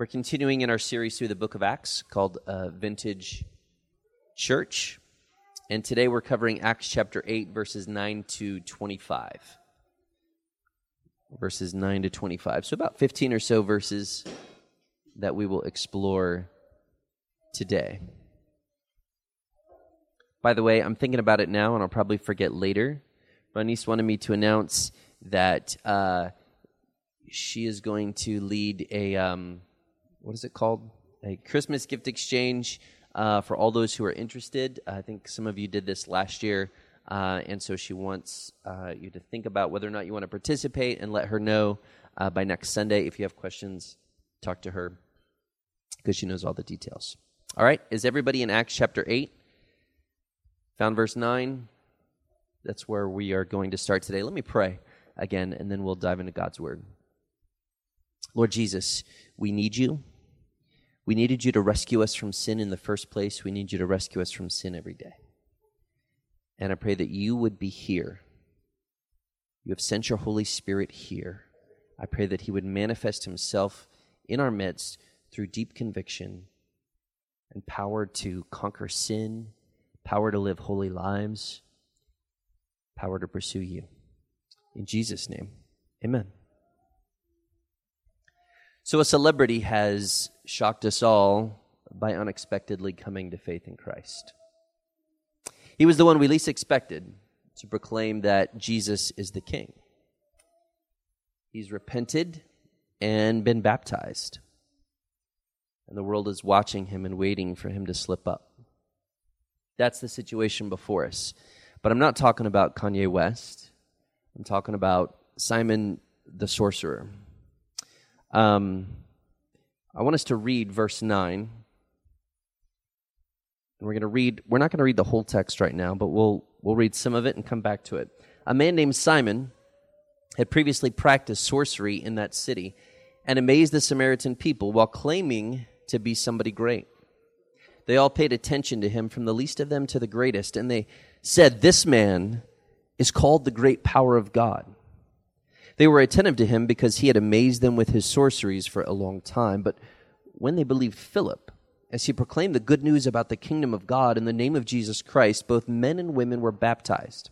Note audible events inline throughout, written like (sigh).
We're continuing in our series through the book of Acts called uh, Vintage Church. And today we're covering Acts chapter 8, verses 9 to 25. Verses 9 to 25. So, about 15 or so verses that we will explore today. By the way, I'm thinking about it now and I'll probably forget later. Ronise wanted me to announce that uh, she is going to lead a. Um, what is it called? A Christmas gift exchange uh, for all those who are interested. I think some of you did this last year. Uh, and so she wants uh, you to think about whether or not you want to participate and let her know uh, by next Sunday. If you have questions, talk to her because she knows all the details. All right, is everybody in Acts chapter 8? Found verse 9? That's where we are going to start today. Let me pray again, and then we'll dive into God's word. Lord Jesus, we need you. We needed you to rescue us from sin in the first place. We need you to rescue us from sin every day. And I pray that you would be here. You have sent your Holy Spirit here. I pray that he would manifest himself in our midst through deep conviction and power to conquer sin, power to live holy lives, power to pursue you. In Jesus' name, amen. So, a celebrity has shocked us all by unexpectedly coming to faith in Christ. He was the one we least expected to proclaim that Jesus is the King. He's repented and been baptized. And the world is watching him and waiting for him to slip up. That's the situation before us. But I'm not talking about Kanye West. I'm talking about Simon the sorcerer. Um, I want us to read verse 9. And we're going to read, we're not going to read the whole text right now, but we'll, we'll read some of it and come back to it. A man named Simon had previously practiced sorcery in that city and amazed the Samaritan people while claiming to be somebody great. They all paid attention to him from the least of them to the greatest, and they said, This man is called the great power of God. They were attentive to him because he had amazed them with his sorceries for a long time. But when they believed Philip, as he proclaimed the good news about the kingdom of God in the name of Jesus Christ, both men and women were baptized.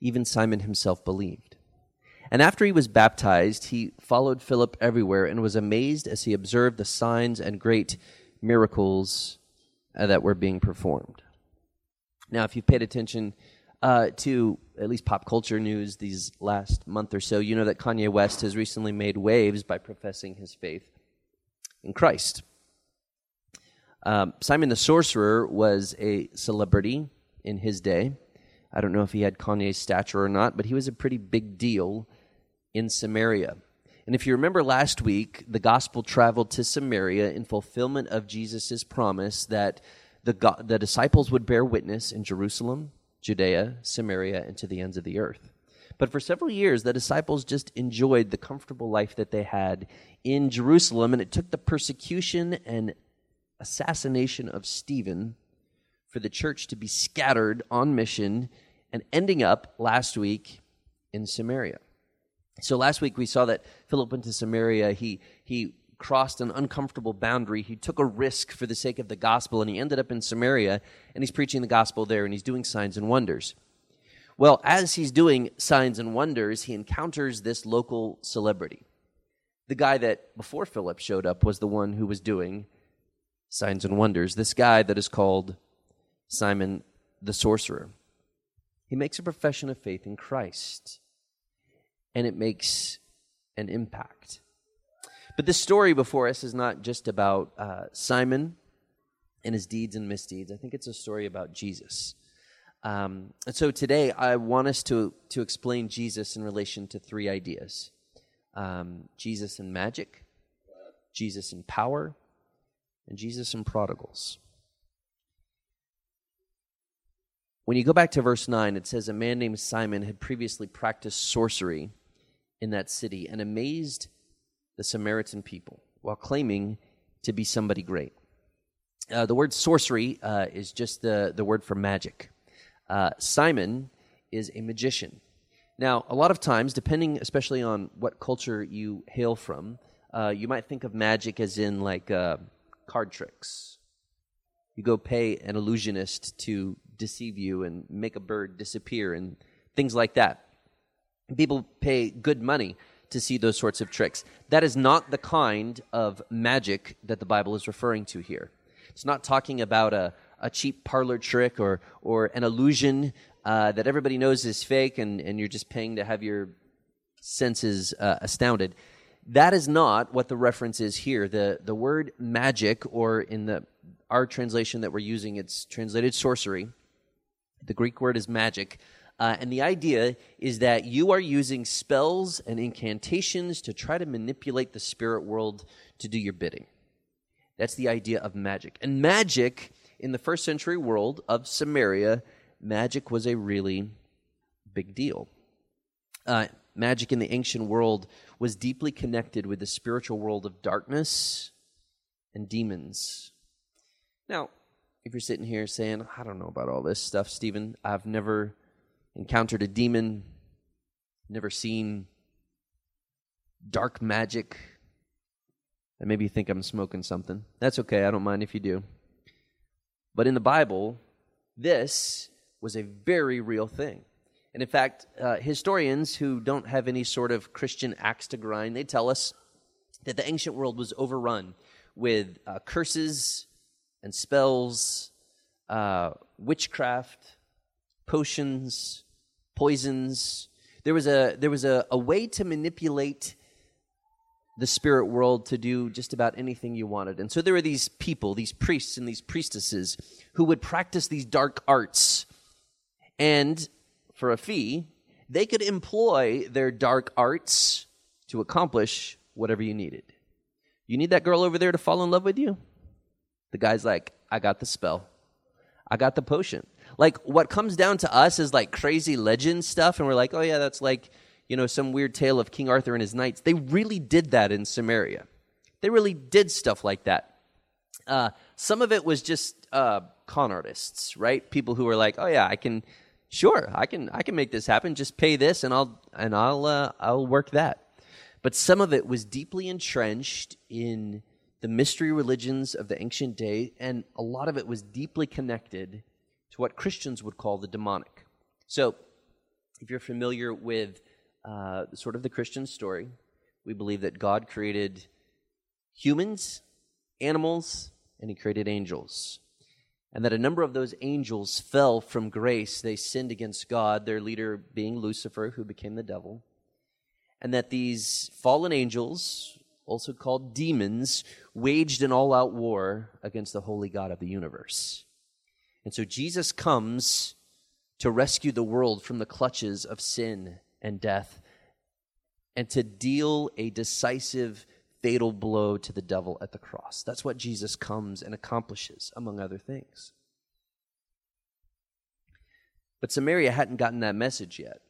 Even Simon himself believed. And after he was baptized, he followed Philip everywhere and was amazed as he observed the signs and great miracles uh, that were being performed. Now, if you've paid attention uh, to at least pop culture news these last month or so, you know that Kanye West has recently made waves by professing his faith in Christ. Um, Simon the Sorcerer was a celebrity in his day. I don't know if he had Kanye's stature or not, but he was a pretty big deal in Samaria. And if you remember last week, the gospel traveled to Samaria in fulfillment of Jesus' promise that the, the disciples would bear witness in Jerusalem, Judea, Samaria, and to the ends of the earth. But for several years, the disciples just enjoyed the comfortable life that they had in Jerusalem, and it took the persecution and assassination of Stephen for the church to be scattered on mission and ending up last week in Samaria. So last week we saw that Philip went to Samaria. He, he crossed an uncomfortable boundary. He took a risk for the sake of the gospel, and he ended up in Samaria, and he's preaching the gospel there, and he's doing signs and wonders. Well, as he's doing signs and wonders, he encounters this local celebrity. The guy that before Philip showed up was the one who was doing signs and wonders. This guy that is called Simon the sorcerer. He makes a profession of faith in Christ, and it makes an impact. But this story before us is not just about uh, Simon and his deeds and misdeeds. I think it's a story about Jesus. Um, and so today I want us to, to explain Jesus in relation to three ideas um, Jesus and magic, Jesus and power, and Jesus and prodigals. When you go back to verse 9, it says, A man named Simon had previously practiced sorcery in that city and amazed the Samaritan people while claiming to be somebody great. Uh, the word sorcery uh, is just the, the word for magic. Uh, Simon is a magician. Now, a lot of times, depending especially on what culture you hail from, uh, you might think of magic as in like uh, card tricks. You go pay an illusionist to deceive you and make a bird disappear and things like that. People pay good money to see those sorts of tricks. That is not the kind of magic that the Bible is referring to here. It's not talking about a, a cheap parlor trick or, or an illusion uh, that everybody knows is fake and, and you're just paying to have your senses uh, astounded. That is not what the reference is here. The, the word magic, or in the, our translation that we're using, it's translated sorcery. The Greek word is magic. Uh, and the idea is that you are using spells and incantations to try to manipulate the spirit world to do your bidding. That's the idea of magic. And magic in the first century world of Samaria, magic was a really big deal. Uh, magic in the ancient world was deeply connected with the spiritual world of darkness and demons. Now, if you're sitting here saying, I don't know about all this stuff, Stephen, I've never encountered a demon, never seen dark magic, and maybe you think I'm smoking something. That's okay, I don't mind if you do. But in the Bible, this was a very real thing. And in fact, uh, historians who don't have any sort of Christian axe to grind, they tell us that the ancient world was overrun with uh, curses and spells, uh, witchcraft, potions, poisons. There was a there was a, a way to manipulate the spirit world to do just about anything you wanted. And so there were these people, these priests and these priestesses, who would practice these dark arts. And for a fee, they could employ their dark arts to accomplish whatever you needed. You need that girl over there to fall in love with you? The guy's like, I got the spell. I got the potion. Like, what comes down to us is like crazy legend stuff, and we're like, oh, yeah, that's like, you know, some weird tale of King Arthur and his knights. They really did that in Samaria. They really did stuff like that. Uh, some of it was just uh, con artists, right? People who were like, oh, yeah, I can sure i can i can make this happen just pay this and i'll and i'll uh, i'll work that but some of it was deeply entrenched in the mystery religions of the ancient day and a lot of it was deeply connected to what christians would call the demonic so if you're familiar with uh, sort of the christian story we believe that god created humans animals and he created angels and that a number of those angels fell from grace. They sinned against God, their leader being Lucifer, who became the devil. And that these fallen angels, also called demons, waged an all out war against the holy God of the universe. And so Jesus comes to rescue the world from the clutches of sin and death and to deal a decisive fatal blow to the devil at the cross. That's what Jesus comes and accomplishes, among other things. But Samaria hadn't gotten that message yet.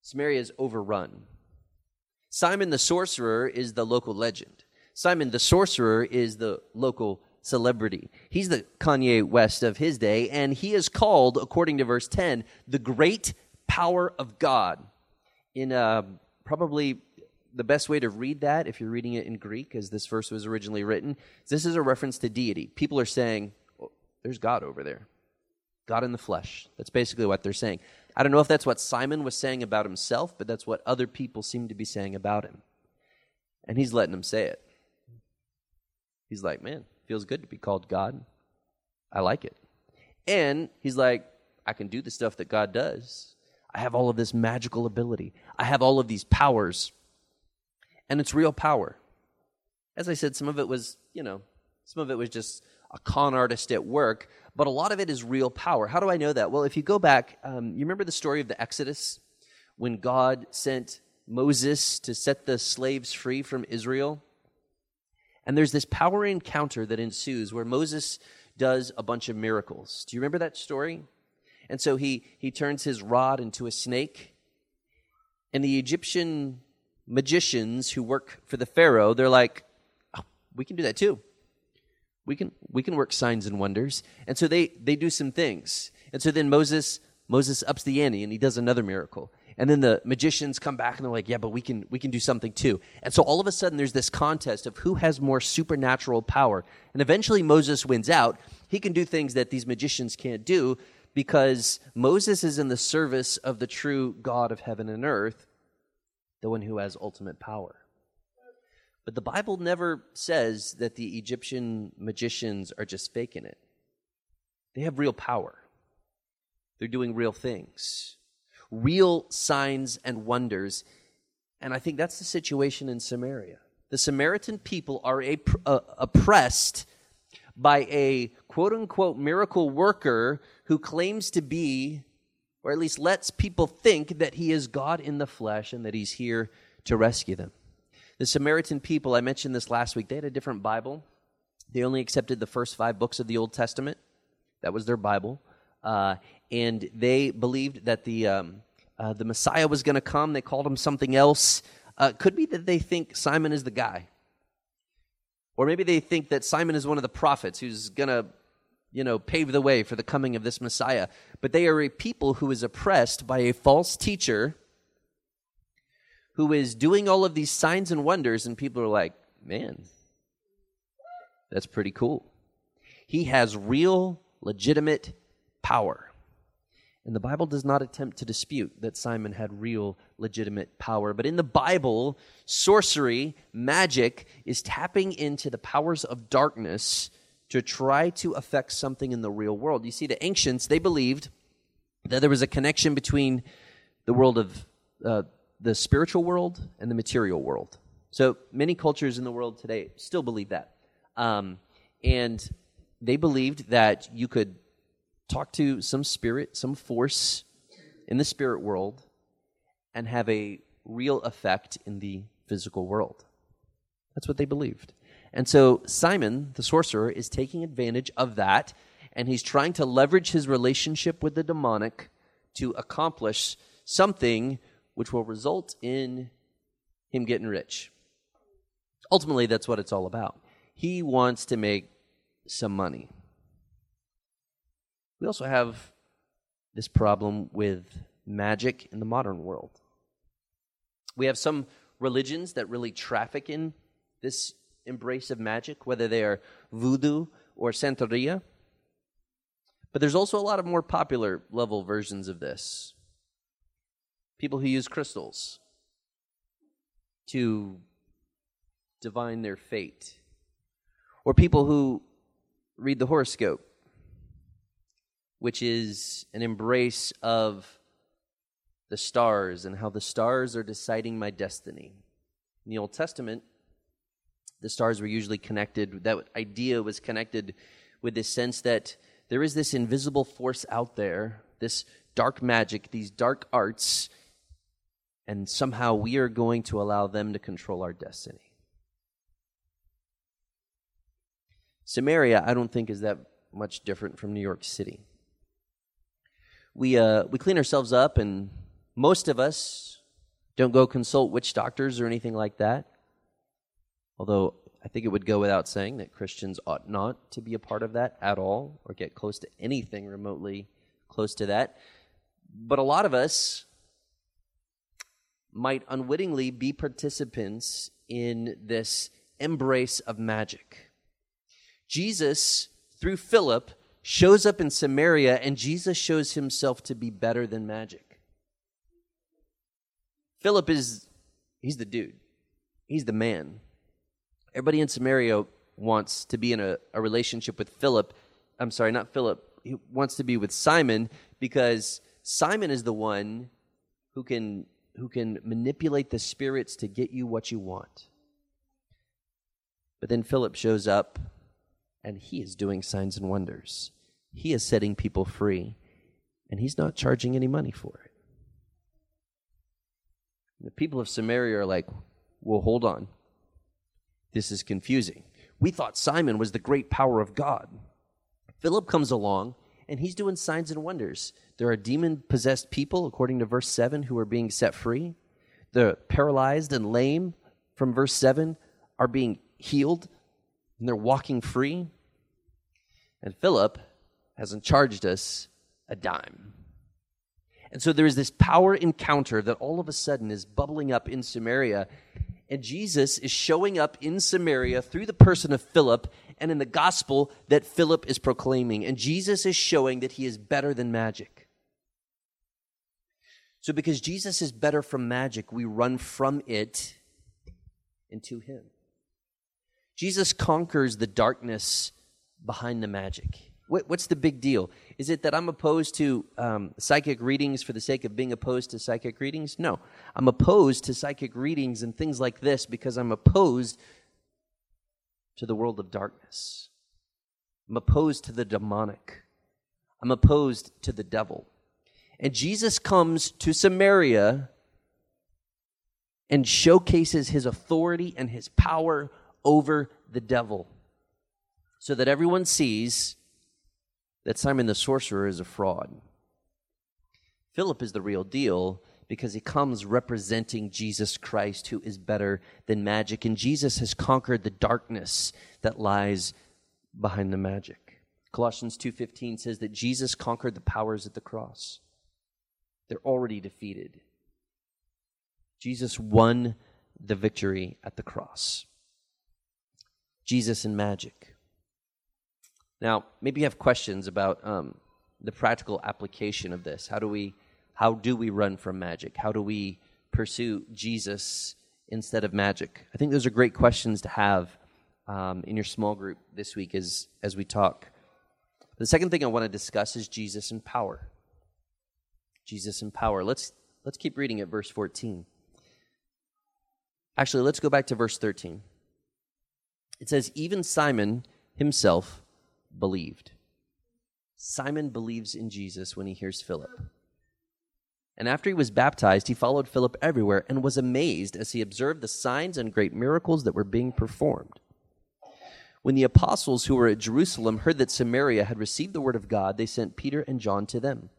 Samaria is overrun. Simon the sorcerer is the local legend. Simon the sorcerer is the local celebrity. He's the Kanye West of his day, and he is called, according to verse 10, the great power of God. In uh, probably the best way to read that, if you're reading it in Greek, as this verse was originally written, this is a reference to deity. People are saying, oh, there's God over there. God in the flesh. That's basically what they're saying. I don't know if that's what Simon was saying about himself, but that's what other people seem to be saying about him. And he's letting them say it. He's like, man, feels good to be called God. I like it. And he's like, I can do the stuff that God does. I have all of this magical ability. I have all of these powers and it's real power. As I said, some of it was, you know, some of it was just a con artist at work, but a lot of it is real power. How do I know that? Well, if you go back, um, you remember the story of the Exodus when God sent Moses to set the slaves free from Israel? And there's this power encounter that ensues where Moses does a bunch of miracles. Do you remember that story? And so he, he turns his rod into a snake, and the Egyptian magicians who work for the Pharaoh, they're like, oh, we can do that too. We can we can work signs and wonders. And so they they do some things. And so then Moses Moses ups the ante and he does another miracle. And then the magicians come back and they're like, yeah, but we can, we can do something too. And so all of a sudden there's this contest of who has more supernatural power. And eventually Moses wins out. He can do things that these magicians can't do because Moses is in the service of the true God of heaven and earth, the one who has ultimate power. But the Bible never says that the Egyptian magicians are just faking it. They have real power. They're doing real things real signs and wonders. And I think that's the situation in Samaria. The Samaritan people are uh, oppressed by a quote unquote miracle worker who claims to be, or at least lets people think that he is God in the flesh and that he's here to rescue them. The Samaritan people, I mentioned this last week, they had a different Bible. They only accepted the first five books of the Old Testament. That was their Bible. Uh, and they believed that the, um, uh, the Messiah was going to come. They called him something else. Uh, could be that they think Simon is the guy. Or maybe they think that Simon is one of the prophets who's going to, you know, pave the way for the coming of this Messiah. But they are a people who is oppressed by a false teacher who is doing all of these signs and wonders, and people are like, man, that's pretty cool. He has real, legitimate power. And the Bible does not attempt to dispute that Simon had real, legitimate power. But in the Bible, sorcery, magic, is tapping into the powers of darkness to try to affect something in the real world. You see, the ancients, they believed that there was a connection between the world of uh, the spiritual world and the material world. So many cultures in the world today still believe that. Um, and they believed that you could talk to some spirit, some force in the spirit world, and have a real effect in the physical world. That's what they believed. And so Simon, the sorcerer, is taking advantage of that, and he's trying to leverage his relationship with the demonic to accomplish something which will result in him getting rich. Ultimately, that's what it's all about. He wants to make some money. We also have this problem with magic in the modern world. We have some religions that really traffic in this embrace of magic, whether they are voodoo or santeria. But there's also a lot of more popular level versions of this. People who use crystals to divine their fate, or people who read the horoscope which is an embrace of the stars and how the stars are deciding my destiny. In the Old Testament, the stars were usually connected, that idea was connected with this sense that there is this invisible force out there, this dark magic, these dark arts, and somehow we are going to allow them to control our destiny. Samaria, I don't think, is that much different from New York City we, uh, we clean ourselves up, and most of us don't go consult witch doctors or anything like that. Although I think it would go without saying that Christians ought not to be a part of that at all or get close to anything remotely close to that. But a lot of us might unwittingly be participants in this embrace of magic. Jesus, through Philip, shows up in Samaria, and Jesus shows himself to be better than magic. Philip is, he's the dude, he's the man. Everybody in Samaria wants to be in a, a relationship with Philip. I'm sorry, not Philip. He wants to be with Simon because Simon is the one who can who can manipulate the spirits to get you what you want. But then Philip shows up and he is doing signs and wonders. He is setting people free, and he's not charging any money for it. The people of Samaria are like, well, hold on. This is confusing. We thought Simon was the great power of God. Philip comes along, and he's doing signs and wonders. There are demon possessed people, according to verse 7, who are being set free. The paralyzed and lame, from verse 7, are being healed, and they're walking free. And Philip hasn't charged us a dime. And so there is this power encounter that all of a sudden is bubbling up in Samaria. And Jesus is showing up in Samaria through the person of Philip and in the gospel that Philip is proclaiming. And Jesus is showing that he is better than magic. So, because Jesus is better from magic, we run from it into him. Jesus conquers the darkness behind the magic. What, what's the big deal? Is it that I'm opposed to um, psychic readings for the sake of being opposed to psychic readings? No. I'm opposed to psychic readings and things like this because I'm opposed to the world of darkness. I'm opposed to the demonic. I'm opposed to the devil. And Jesus comes to Samaria and showcases his authority and his power over the devil so that everyone sees that Simon the sorcerer is a fraud. Philip is the real deal because he comes representing Jesus Christ, who is better than magic. And Jesus has conquered the darkness that lies behind the magic. Colossians 2:15 says that Jesus conquered the powers at the cross. They're already defeated. Jesus won the victory at the cross. Jesus and magic. Now, maybe you have questions about um, the practical application of this. How do we how do we run from magic? How do we pursue Jesus instead of magic? I think those are great questions to have um, in your small group this week as as we talk. The second thing I want to discuss is Jesus and power. Jesus and power. Let's let's keep reading at verse 14. Actually, let's go back to verse 13. It says, Even Simon himself believed. Simon believes in Jesus when he hears Philip. And after he was baptized, he followed Philip everywhere and was amazed as he observed the signs and great miracles that were being performed. When the apostles who were at Jerusalem heard that Samaria had received the word of God, they sent Peter and John to them.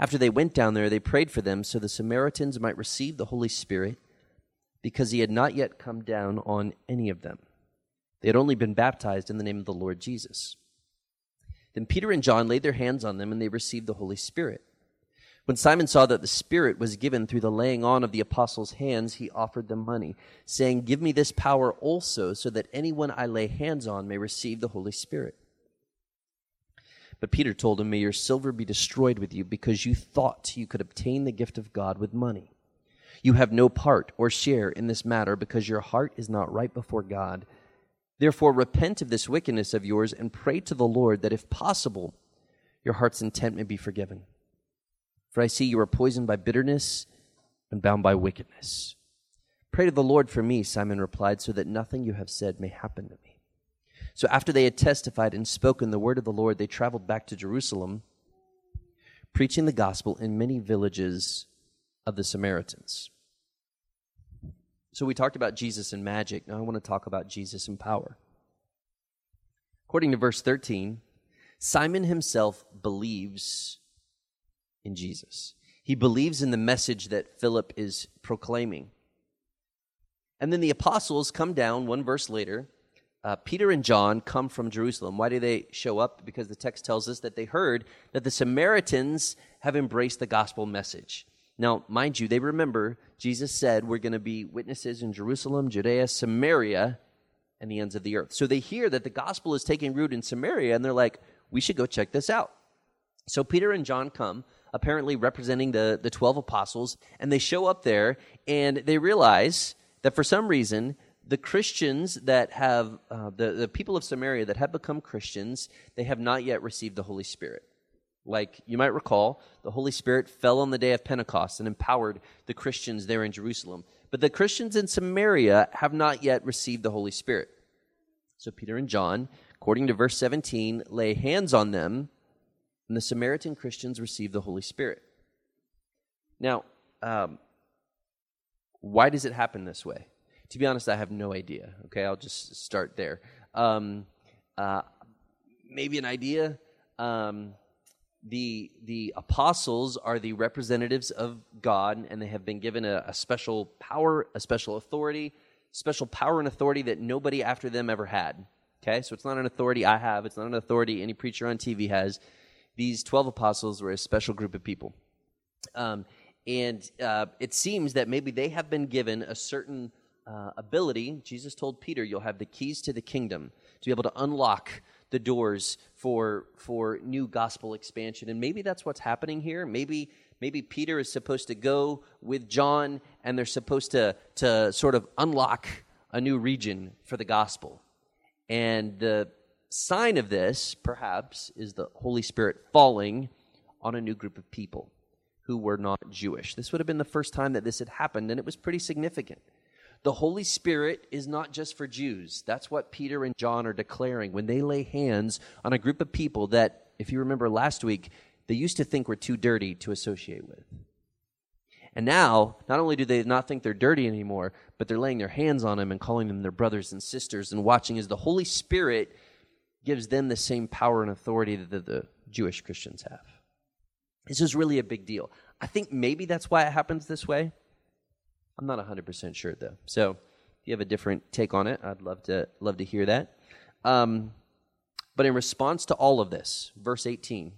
After they went down there, they prayed for them so the Samaritans might receive the Holy Spirit, because he had not yet come down on any of them. They had only been baptized in the name of the Lord Jesus. Then Peter and John laid their hands on them, and they received the Holy Spirit. When Simon saw that the Spirit was given through the laying on of the apostles' hands, he offered them money, saying, Give me this power also, so that anyone I lay hands on may receive the Holy Spirit. But Peter told him, May your silver be destroyed with you, because you thought you could obtain the gift of God with money. You have no part or share in this matter, because your heart is not right before God. Therefore, repent of this wickedness of yours and pray to the Lord that, if possible, your heart's intent may be forgiven. For I see you are poisoned by bitterness and bound by wickedness. Pray to the Lord for me, Simon replied, so that nothing you have said may happen to me. So after they had testified and spoken the word of the Lord, they traveled back to Jerusalem, preaching the gospel in many villages of the Samaritans. So we talked about Jesus and magic. Now I want to talk about Jesus and power. According to verse 13, Simon himself believes in Jesus. He believes in the message that Philip is proclaiming. And then the apostles come down one verse later. Uh, Peter and John come from Jerusalem. Why do they show up? Because the text tells us that they heard that the Samaritans have embraced the gospel message. Now, mind you, they remember Jesus said we're going to be witnesses in Jerusalem, Judea, Samaria, and the ends of the earth. So they hear that the gospel is taking root in Samaria, and they're like, we should go check this out. So Peter and John come, apparently representing the, the 12 apostles, and they show up there, and they realize that for some reason, the Christians that have, uh, the, the people of Samaria that have become Christians, they have not yet received the Holy Spirit. Like you might recall, the Holy Spirit fell on the day of Pentecost and empowered the Christians there in Jerusalem. But the Christians in Samaria have not yet received the Holy Spirit. So Peter and John, according to verse 17, lay hands on them, and the Samaritan Christians receive the Holy Spirit. Now, um, why does it happen this way? To be honest, I have no idea. Okay, I'll just start there. Um, uh, maybe an idea. Um, the the apostles are the representatives of God, and they have been given a, a, special power, a special authority, special power and authority that nobody after them ever had. Okay, so it's not an authority I have. It's not an authority any preacher on TV has. These twelve apostles were a special group of people. Um, and uh, it seems that maybe they have been given a certain uh, ability. Jesus told Peter, You'll have the keys to the kingdom to be able to unlock the doors for, for new gospel expansion. And maybe that's what's happening here. Maybe maybe Peter is supposed to go with John and they're supposed to, to sort of unlock a new region for the gospel. And the sign of this, perhaps, is the Holy Spirit falling on a new group of people who were not Jewish. This would have been the first time that this had happened, and it was pretty significant. The Holy Spirit is not just for Jews. That's what Peter and John are declaring when they lay hands on a group of people that, if you remember last week, they used to think were too dirty to associate with. And now, not only do they not think they're dirty anymore, but they're laying their hands on them and calling them their brothers and sisters and watching as the Holy Spirit gives them the same power and authority that the Jewish Christians have. This is really a big deal. I think maybe that's why it happens this way. I'm not 100% sure though. So, if you have a different take on it, I'd love to love to hear that. Um, but in response to all of this, verse 18,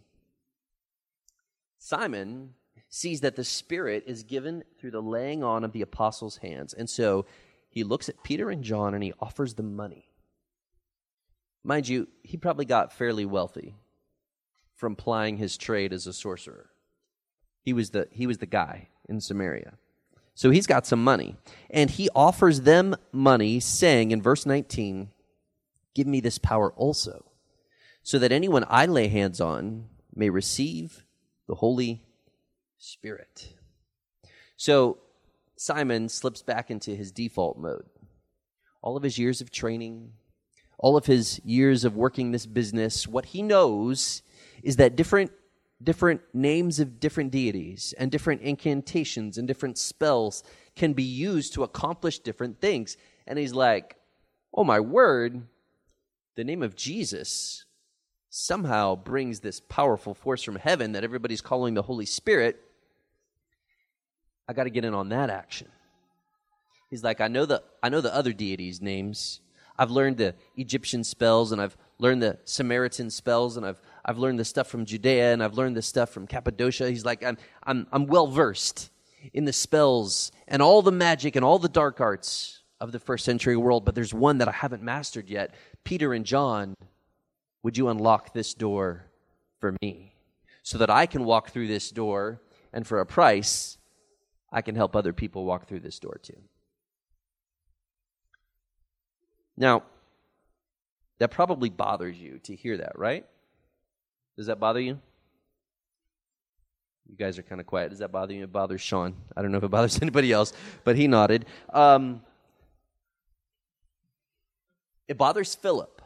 Simon sees that the Spirit is given through the laying on of the apostles' hands. And so he looks at Peter and John and he offers them money. Mind you, he probably got fairly wealthy from plying his trade as a sorcerer. He was the, he was the guy in Samaria. So he's got some money. And he offers them money, saying in verse 19, Give me this power also, so that anyone I lay hands on may receive the Holy Spirit. So Simon slips back into his default mode. All of his years of training, all of his years of working this business, what he knows is that different different names of different deities and different incantations and different spells can be used to accomplish different things. And he's like, "Oh my word, the name of Jesus somehow brings this powerful force from heaven that everybody's calling the Holy Spirit. I got to get in on that action." He's like, "I know the I know the other deities' names. I've learned the Egyptian spells and I've learned the Samaritan spells and I've I've learned this stuff from Judea and I've learned this stuff from Cappadocia. He's like, I'm I'm I'm well versed in the spells and all the magic and all the dark arts of the first century world, but there's one that I haven't mastered yet. Peter and John, would you unlock this door for me? So that I can walk through this door and for a price, I can help other people walk through this door too. Now, that probably bothers you to hear that, right? Does that bother you? You guys are kind of quiet. Does that bother you? It bothers Sean. I don't know if it bothers (laughs) anybody else, but he nodded. Um, it bothers Philip.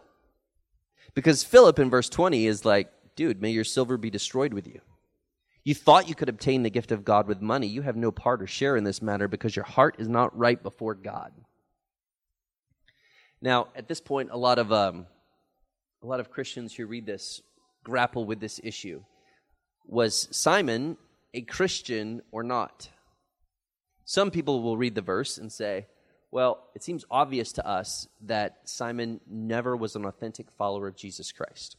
Because Philip in verse 20 is like, dude, may your silver be destroyed with you. You thought you could obtain the gift of God with money. You have no part or share in this matter because your heart is not right before God. Now, at this point, a lot of um, a lot of Christians who read this grapple with this issue: Was Simon a Christian or not? Some people will read the verse and say, "Well, it seems obvious to us that Simon never was an authentic follower of Jesus Christ,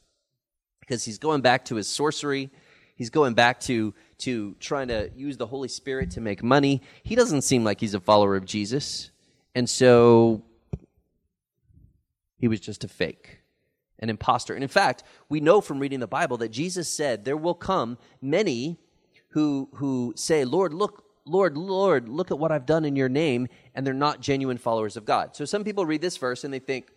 because he's going back to his sorcery." He's going back to, to trying to use the Holy Spirit to make money. He doesn't seem like he's a follower of Jesus. And so he was just a fake, an impostor. And in fact, we know from reading the Bible that Jesus said there will come many who, who say, Lord, look, Lord, Lord, look at what I've done in your name, and they're not genuine followers of God. So some people read this verse and they think,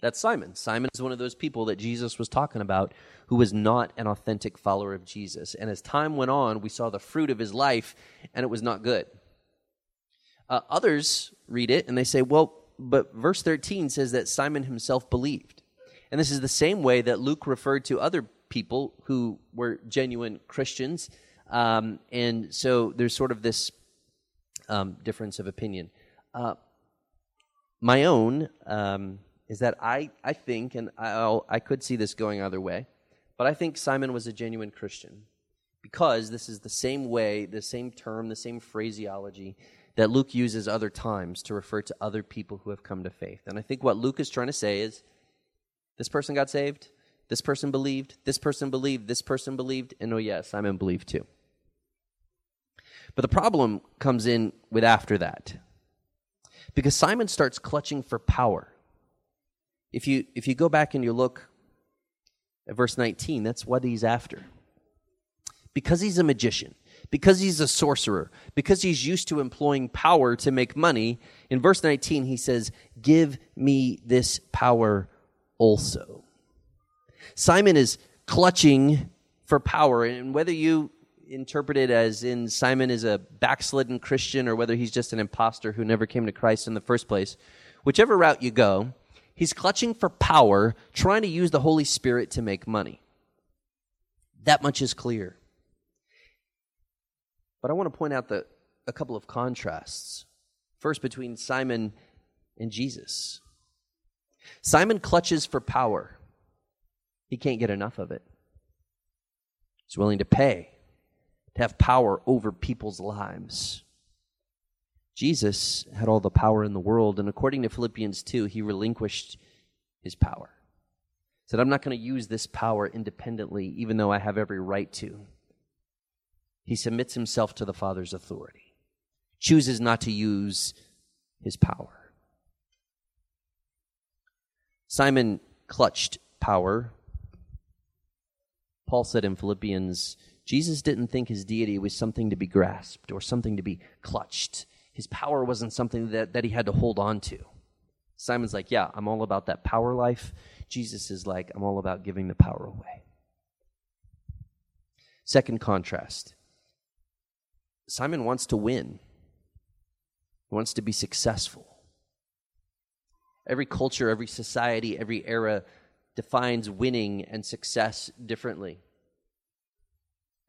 that's Simon. Simon is one of those people that Jesus was talking about who was not an authentic follower of Jesus. And as time went on, we saw the fruit of his life, and it was not good. Uh, others read it and they say, well, but verse 13 says that Simon himself believed. And this is the same way that Luke referred to other people who were genuine Christians. Um, and so there's sort of this um, difference of opinion. Uh, my own um, is that I, I think, and I'll, I could see this going either way, but I think Simon was a genuine Christian because this is the same way, the same term, the same phraseology that Luke uses other times to refer to other people who have come to faith. And I think what Luke is trying to say is this person got saved, this person believed, this person believed, this person believed, and oh, yes, Simon believed too. But the problem comes in with after that. Because Simon starts clutching for power. If you if you go back and you look at verse 19, that's what he's after. Because he's a magician, because he's a sorcerer, because he's used to employing power to make money, in verse 19 he says, "Give me this power also." Simon is clutching for power, and whether you interpret it as in Simon is a backslidden Christian or whether he's just an impostor who never came to Christ in the first place, whichever route you go, he's clutching for power, trying to use the Holy Spirit to make money. That much is clear. But I want to point out the, a couple of contrasts. First, between Simon and Jesus. Simon clutches for power. He can't get enough of it. He's willing to pay to have power over people's lives. Jesus had all the power in the world, and according to Philippians 2, he relinquished his power. He said, I'm not going to use this power independently, even though I have every right to. He submits himself to the Father's authority, chooses not to use his power. Simon clutched power. Paul said in Philippians Jesus didn't think his deity was something to be grasped or something to be clutched. His power wasn't something that, that he had to hold on to. Simon's like, Yeah, I'm all about that power life. Jesus is like, I'm all about giving the power away. Second contrast Simon wants to win, he wants to be successful. Every culture, every society, every era defines winning and success differently.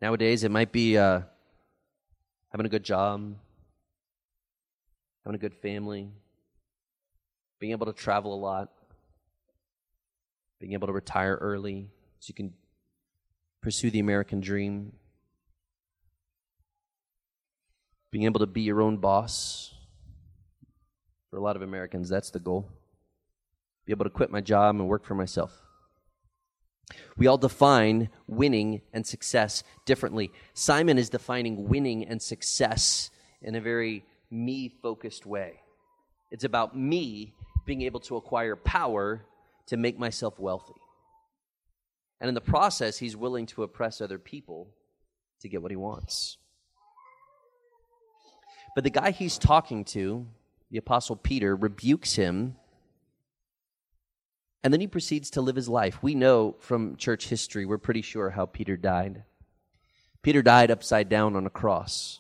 Nowadays, it might be uh, having a good job, having a good family, being able to travel a lot, being able to retire early so you can pursue the American dream, being able to be your own boss. For a lot of Americans, that's the goal. Be able to quit my job and work for myself. We all define winning and success differently. Simon is defining winning and success in a very me focused way. It's about me being able to acquire power to make myself wealthy. And in the process, he's willing to oppress other people to get what he wants. But the guy he's talking to, the Apostle Peter, rebukes him and then he proceeds to live his life. We know from church history, we're pretty sure how Peter died. Peter died upside down on a cross.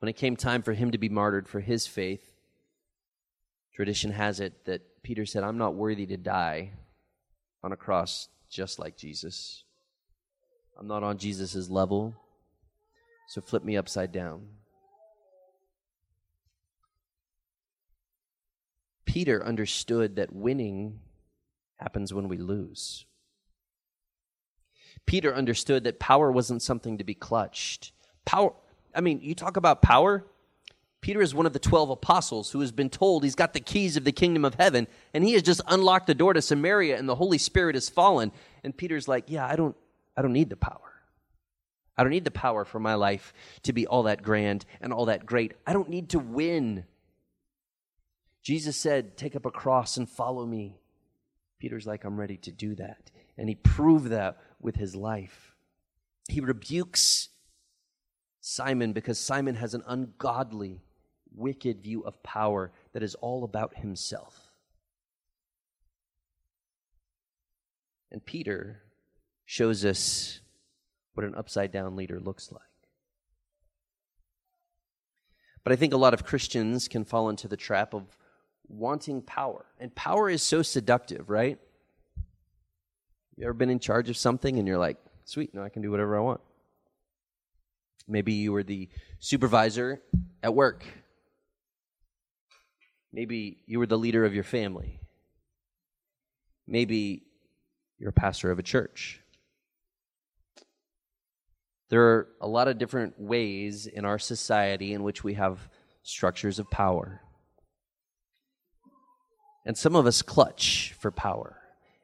When it came time for him to be martyred for his faith, tradition has it that Peter said, I'm not worthy to die on a cross just like Jesus. I'm not on Jesus' level, so flip me upside down. Peter understood that winning happens when we lose. Peter understood that power wasn't something to be clutched. Power, I mean, you talk about power. Peter is one of the 12 apostles who has been told he's got the keys of the kingdom of heaven, and he has just unlocked the door to Samaria, and the Holy Spirit has fallen. And Peter's like, Yeah, I don't, I don't need the power. I don't need the power for my life to be all that grand and all that great. I don't need to win. Jesus said, Take up a cross and follow me. Peter's like, I'm ready to do that. And he proved that with his life. He rebukes Simon because Simon has an ungodly, wicked view of power that is all about himself. And Peter shows us what an upside down leader looks like. But I think a lot of Christians can fall into the trap of wanting power. And power is so seductive, right? You ever been in charge of something and you're like, sweet, now I can do whatever I want? Maybe you were the supervisor at work. Maybe you were the leader of your family. Maybe you're a pastor of a church. There are a lot of different ways in our society in which we have structures of power. And some of us clutch for power,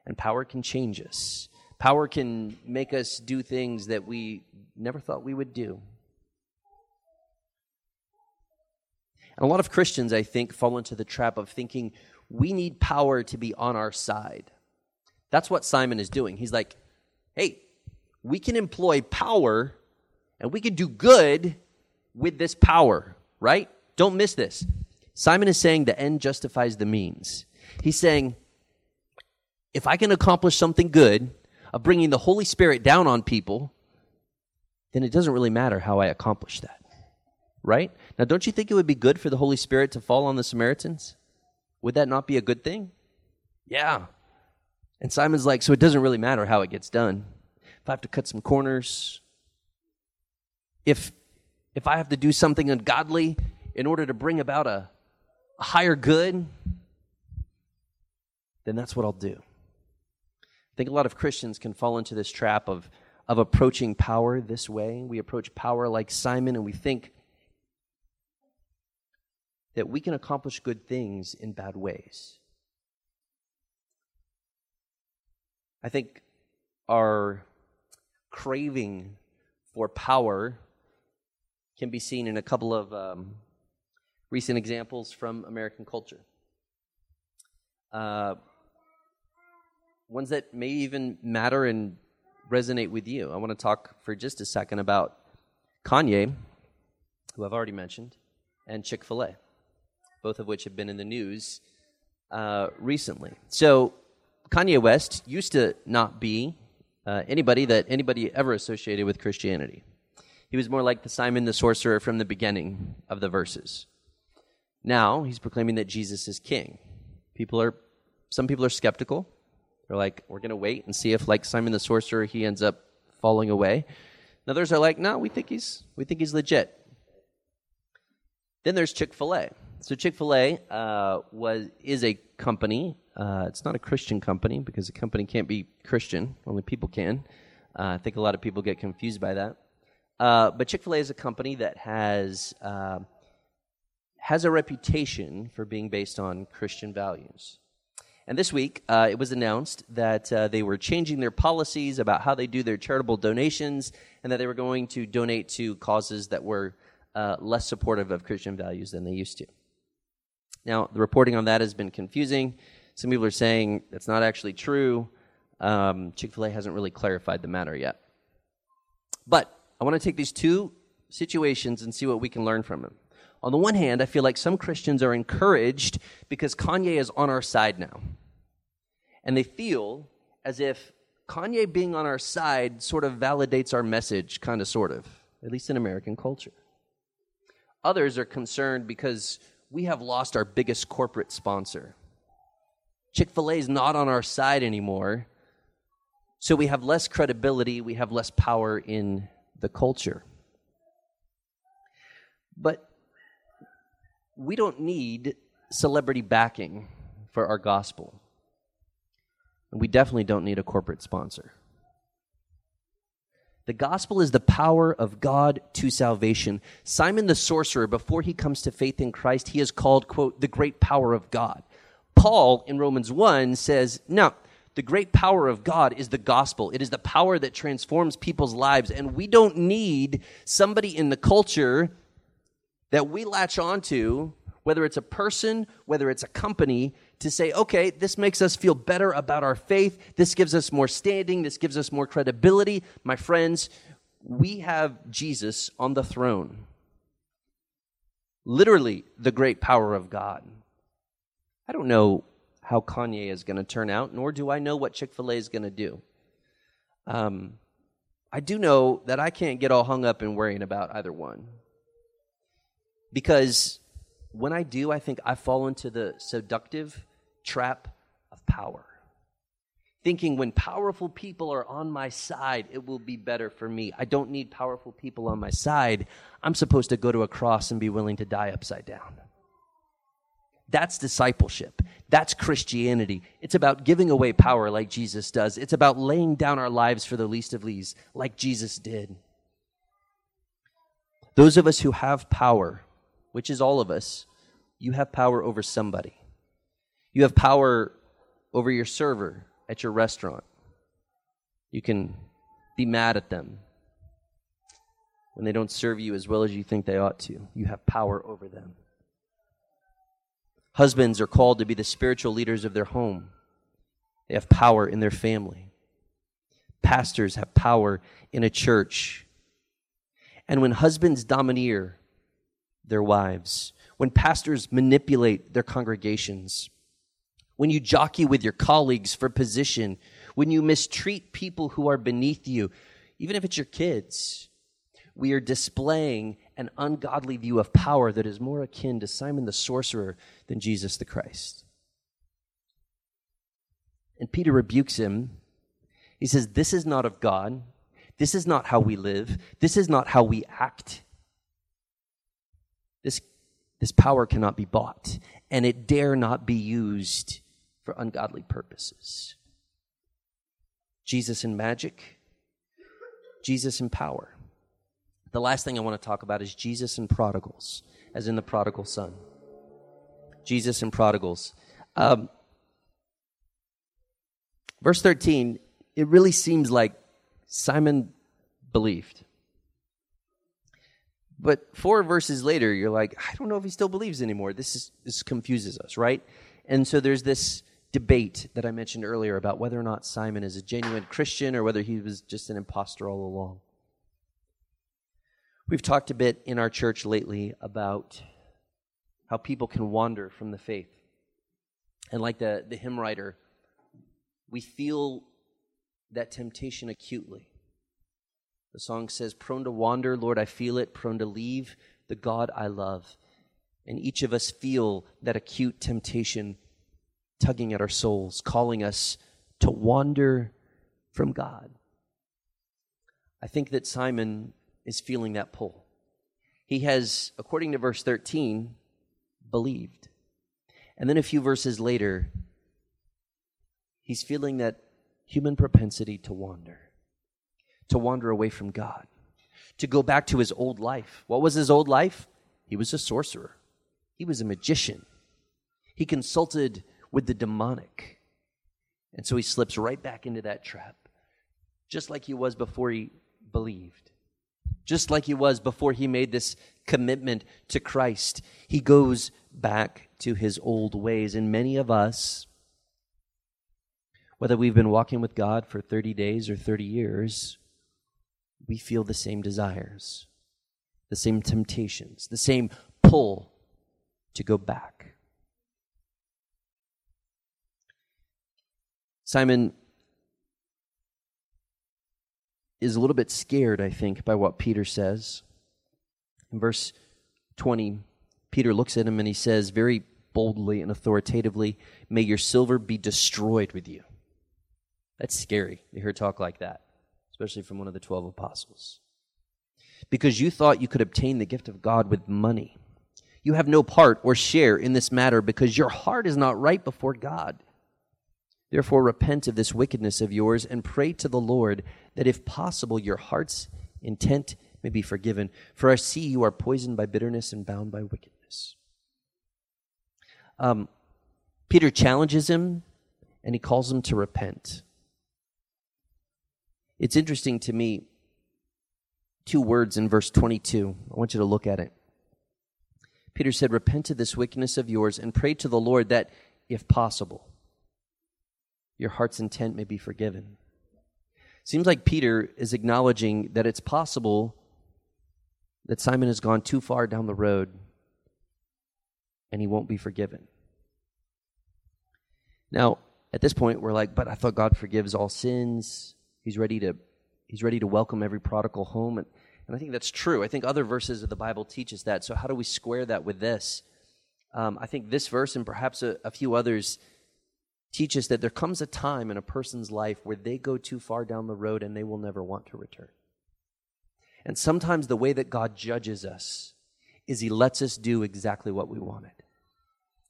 and power can change us. Power can make us do things that we never thought we would do. And a lot of Christians, I think, fall into the trap of thinking we need power to be on our side. That's what Simon is doing. He's like, hey, we can employ power and we can do good with this power, right? Don't miss this. Simon is saying the end justifies the means. He's saying, if I can accomplish something good of bringing the Holy Spirit down on people, then it doesn't really matter how I accomplish that. Right? Now, don't you think it would be good for the Holy Spirit to fall on the Samaritans? Would that not be a good thing? Yeah. And Simon's like, so it doesn't really matter how it gets done. If I have to cut some corners, if if I have to do something ungodly in order to bring about a, a higher good, then that's what I'll do. I think a lot of Christians can fall into this trap of, of approaching power this way. We approach power like Simon, and we think that we can accomplish good things in bad ways. I think our craving for power can be seen in a couple of um, recent examples from American culture. Uh, ones that may even matter and resonate with you. I want to talk for just a second about Kanye, who I've already mentioned, and Chick fil A, both of which have been in the news uh, recently. So, Kanye West used to not be uh, anybody that anybody ever associated with Christianity. He was more like the Simon the sorcerer from the beginning of the verses. Now he's proclaiming that Jesus is king. People are, some people are skeptical. They're like, we're going to wait and see if, like Simon the sorcerer, he ends up falling away. And others are like, no, we think he's, we think he's legit. Then there's Chick Fil A. So Chick Fil A uh, was is a company. Uh, it's not a Christian company because a company can't be Christian. Only people can. Uh, I think a lot of people get confused by that. Uh, but Chick Fil A is a company that has uh, has a reputation for being based on Christian values. And this week, uh, it was announced that uh, they were changing their policies about how they do their charitable donations, and that they were going to donate to causes that were uh, less supportive of Christian values than they used to. Now, the reporting on that has been confusing. Some people are saying that's not actually true. Um, Chick Fil A hasn't really clarified the matter yet. But I want to take these two situations and see what we can learn from them. On the one hand, I feel like some Christians are encouraged because Kanye is on our side now. And they feel as if Kanye being on our side sort of validates our message, kind of, sort of, at least in American culture. Others are concerned because we have lost our biggest corporate sponsor. Chick fil A is not on our side anymore. So we have less credibility, we have less power in the culture. But we don't need celebrity backing for our gospel. And we definitely don't need a corporate sponsor. The gospel is the power of God to salvation. Simon the sorcerer, before he comes to faith in Christ, he is called, quote, the great power of God. Paul in Romans 1 says, no, the great power of God is the gospel. It is the power that transforms people's lives. And we don't need somebody in the culture that we latch onto, whether it's a person, whether it's a company, to say, okay, this makes us feel better about our faith. This gives us more standing. This gives us more credibility. My friends, we have Jesus on the throne. Literally, the great power of God. I don't know how Kanye is going to turn out, nor do I know what Chick fil A is going to do. Um, I do know that I can't get all hung up in worrying about either one. Because when I do, I think I fall into the seductive trap of power. Thinking when powerful people are on my side, it will be better for me. I don't need powerful people on my side. I'm supposed to go to a cross and be willing to die upside down. That's discipleship. That's Christianity. It's about giving away power like Jesus does. It's about laying down our lives for the least of these like Jesus did. Those of us who have power, which is all of us, you have power over somebody. You have power over your server at your restaurant. You can be mad at them when they don't serve you as well as you think they ought to. You have power over them. Husbands are called to be the spiritual leaders of their home. They have power in their family. Pastors have power in a church. And when husbands domineer their wives, when pastors manipulate their congregations, when you jockey with your colleagues for position, when you mistreat people who are beneath you, even if it's your kids, we are displaying an ungodly view of power that is more akin to Simon the sorcerer than Jesus the Christ. And Peter rebukes him. He says, This is not of God. This is not how we live. This is not how we act. This, this power cannot be bought, and it dare not be used for ungodly purposes. Jesus in magic, Jesus in power. The last thing I want to talk about is Jesus and prodigals, as in the prodigal son. Jesus and prodigals. Um, verse 13, it really seems like Simon believed. But four verses later, you're like, I don't know if he still believes anymore. This is this confuses us, right? And so there's this debate that I mentioned earlier about whether or not Simon is a genuine Christian or whether he was just an impostor all along. We've talked a bit in our church lately about how people can wander from the faith. And like the, the hymn writer, we feel that temptation acutely. The song says, Prone to wander, Lord, I feel it, prone to leave the God I love. And each of us feel that acute temptation tugging at our souls, calling us to wander from God. I think that Simon is feeling that pull. He has, according to verse 13, believed. And then a few verses later, he's feeling that human propensity to wander, to wander away from God, to go back to his old life. What was his old life? He was a sorcerer, he was a magician. He consulted with the demonic. And so he slips right back into that trap, just like he was before he believed, just like he was before he made this commitment to Christ. He goes back to his old ways. And many of us, whether we've been walking with God for 30 days or 30 years, we feel the same desires, the same temptations, the same pull to go back. Simon is a little bit scared, I think, by what Peter says. In verse 20, Peter looks at him and he says very boldly and authoritatively, May your silver be destroyed with you. That's scary to hear talk like that, especially from one of the 12 apostles. Because you thought you could obtain the gift of God with money. You have no part or share in this matter because your heart is not right before God. Therefore, repent of this wickedness of yours and pray to the Lord that, if possible, your heart's intent may be forgiven. For I see you are poisoned by bitterness and bound by wickedness. Um, Peter challenges him and he calls him to repent. It's interesting to me, two words in verse 22. I want you to look at it. Peter said, Repent of this wickedness of yours and pray to the Lord that, if possible, your heart's intent may be forgiven. Seems like Peter is acknowledging that it's possible that Simon has gone too far down the road and he won't be forgiven. Now, at this point, we're like, but I thought God forgives all sins. He's ready to, he's ready to welcome every prodigal home. And, and I think that's true. I think other verses of the Bible teach us that. So, how do we square that with this? Um, I think this verse and perhaps a, a few others teach us that there comes a time in a person's life where they go too far down the road and they will never want to return. And sometimes the way that God judges us is He lets us do exactly what we wanted.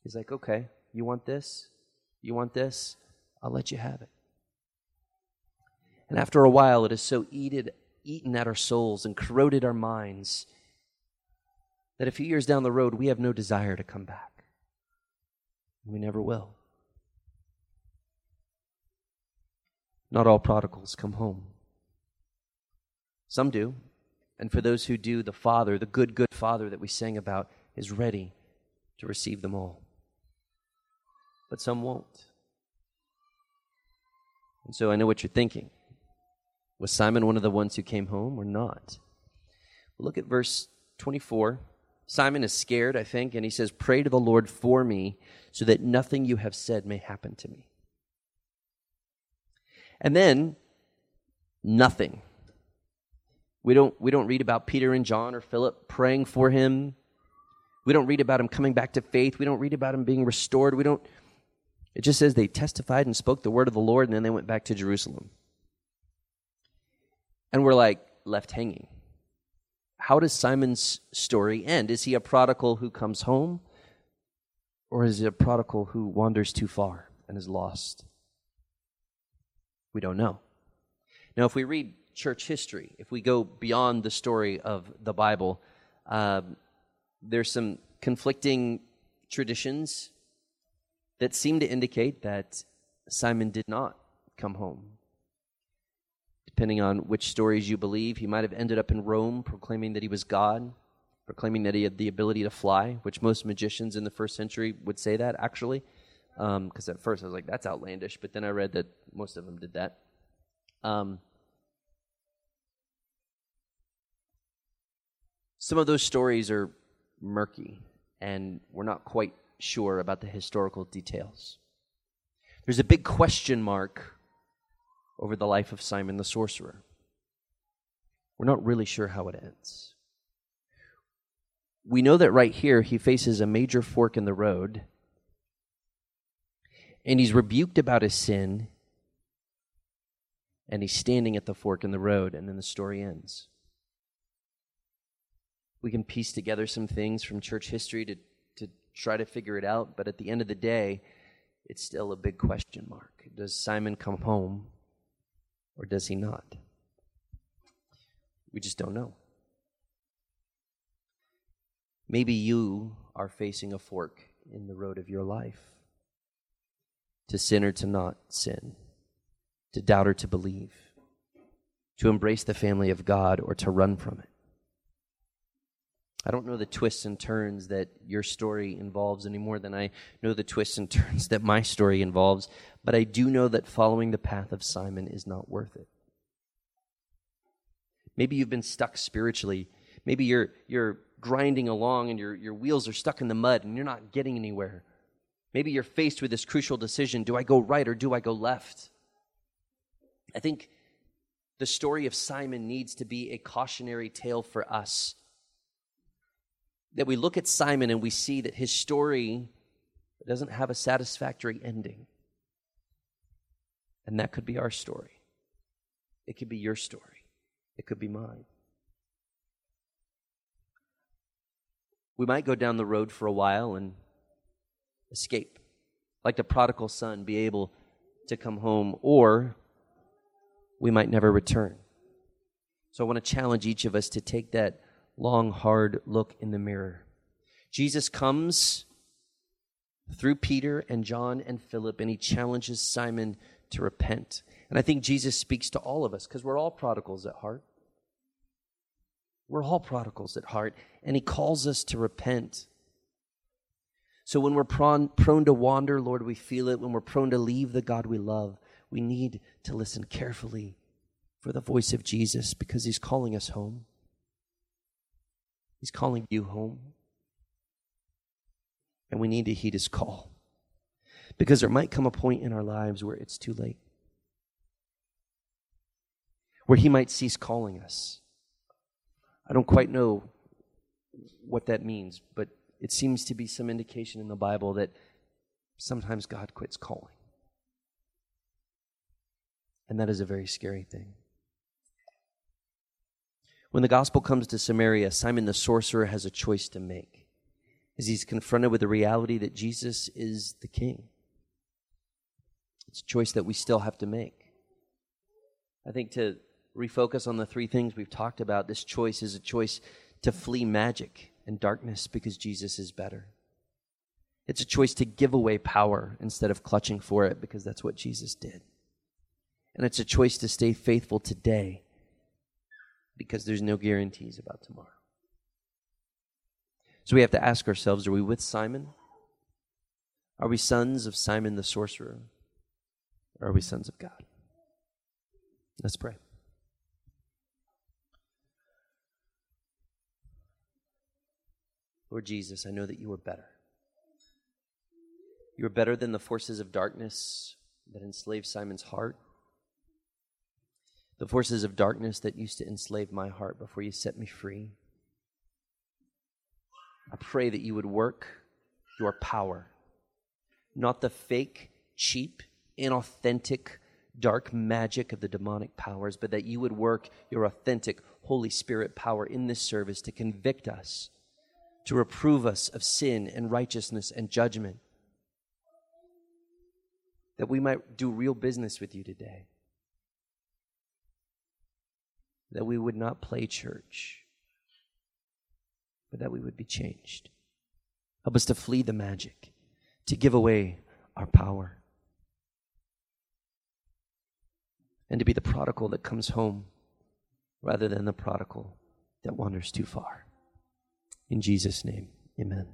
He's like, okay, you want this? You want this? I'll let you have it. And after a while, it has so eaten at our souls and corroded our minds that a few years down the road, we have no desire to come back. We never will. Not all prodigals come home. Some do. And for those who do, the Father, the good, good Father that we sang about, is ready to receive them all. but some won't. And so I know what you're thinking. Was Simon one of the ones who came home or not? Look at verse 24. Simon is scared, I think, and he says, Pray to the Lord for me so that nothing you have said may happen to me. And then, nothing. We don't, we don't read about Peter and John or Philip praying for him. We don't read about him coming back to faith. We don't read about him being restored. We don't. It just says they testified and spoke the word of the Lord, and then they went back to Jerusalem. And we're like left hanging. How does Simon's story end? Is he a prodigal who comes home? Or is he a prodigal who wanders too far and is lost? We don't know. Now, if we read church history, if we go beyond the story of the Bible, uh, there's some conflicting traditions that seem to indicate that Simon did not come home. Depending on which stories you believe, he might have ended up in Rome proclaiming that he was God, proclaiming that he had the ability to fly, which most magicians in the first century would say that, actually. Because um, at first I was like, that's outlandish, but then I read that most of them did that. Um, some of those stories are murky, and we're not quite sure about the historical details. There's a big question mark over the life of Simon the sorcerer. We're not really sure how it ends. We know that right here he faces a major fork in the road, and he's rebuked about his sin, and he's standing at the fork in the road, and then the story ends. We can piece together some things from church history to, to try to figure it out, but at the end of the day, it's still a big question mark. Does Simon come home? Or does he not? We just don't know. Maybe you are facing a fork in the road of your life to sin or to not sin, to doubt or to believe, to embrace the family of God or to run from it. I don't know the twists and turns that your story involves any more than I know the twists and (laughs) turns that my story involves, but I do know that following the path of Simon is not worth it. Maybe you've been stuck spiritually. Maybe you're, you're grinding along and your, your wheels are stuck in the mud and you're not getting anywhere. Maybe you're faced with this crucial decision do I go right or do I go left? I think the story of Simon needs to be a cautionary tale for us that we look at Simon and we see that his story doesn't have a satisfactory ending. And that could be our story. It could be your story. It could be mine. We might go down the road for a while and escape, like the prodigal son, be able to come home, or we might never return. So I want to challenge each of us to take that long, hard look in the mirror. Jesus comes through Peter and John and Philip, and he challenges Simon to repent. And I think Jesus speaks to all of us because we're all prodigals at heart. We're all prodigals at heart, and he calls us to repent. So when we're prone, prone to wander, Lord, we feel it. When we're prone to leave the God we love, we need to listen carefully for the voice of Jesus because he's calling us home. He's calling you home. And we need to heed his call. Because there might come a point in our lives where it's too late, where he might cease calling us. I don't quite know what that means, but it seems to be some indication in the Bible that sometimes God quits calling. And that is a very scary thing. When the gospel comes to Samaria, Simon the sorcerer has a choice to make as he's confronted with the reality that Jesus is the king. It's a choice that we still have to make. I think to refocus on the three things we've talked about, this choice is a choice to flee magic and darkness because Jesus is better. It's a choice to give away power instead of clutching for it because that's what Jesus did. And it's a choice to stay faithful today because there's no guarantees about tomorrow. So we have to ask ourselves are we with Simon Are we sons of Simon the sorcerer? Or are we sons of God? Let's pray. Lord Jesus, I know that you are better. You are better than the forces of darkness that enslaved Simon's heart, the forces of darkness that used to enslave my heart before you set me free. I pray that you would work your power, not the fake, cheap, inauthentic, dark magic of the demonic powers, but that you would work your authentic Holy Spirit power in this service to convict us, to reprove us of sin and righteousness and judgment, that we might do real business with you today, that we would not play church, but that we would be changed. Help us to flee the magic, to give away our power. and to be the prodigal that comes home rather than the prodigal that wanders too far. In Jesus' name, amen.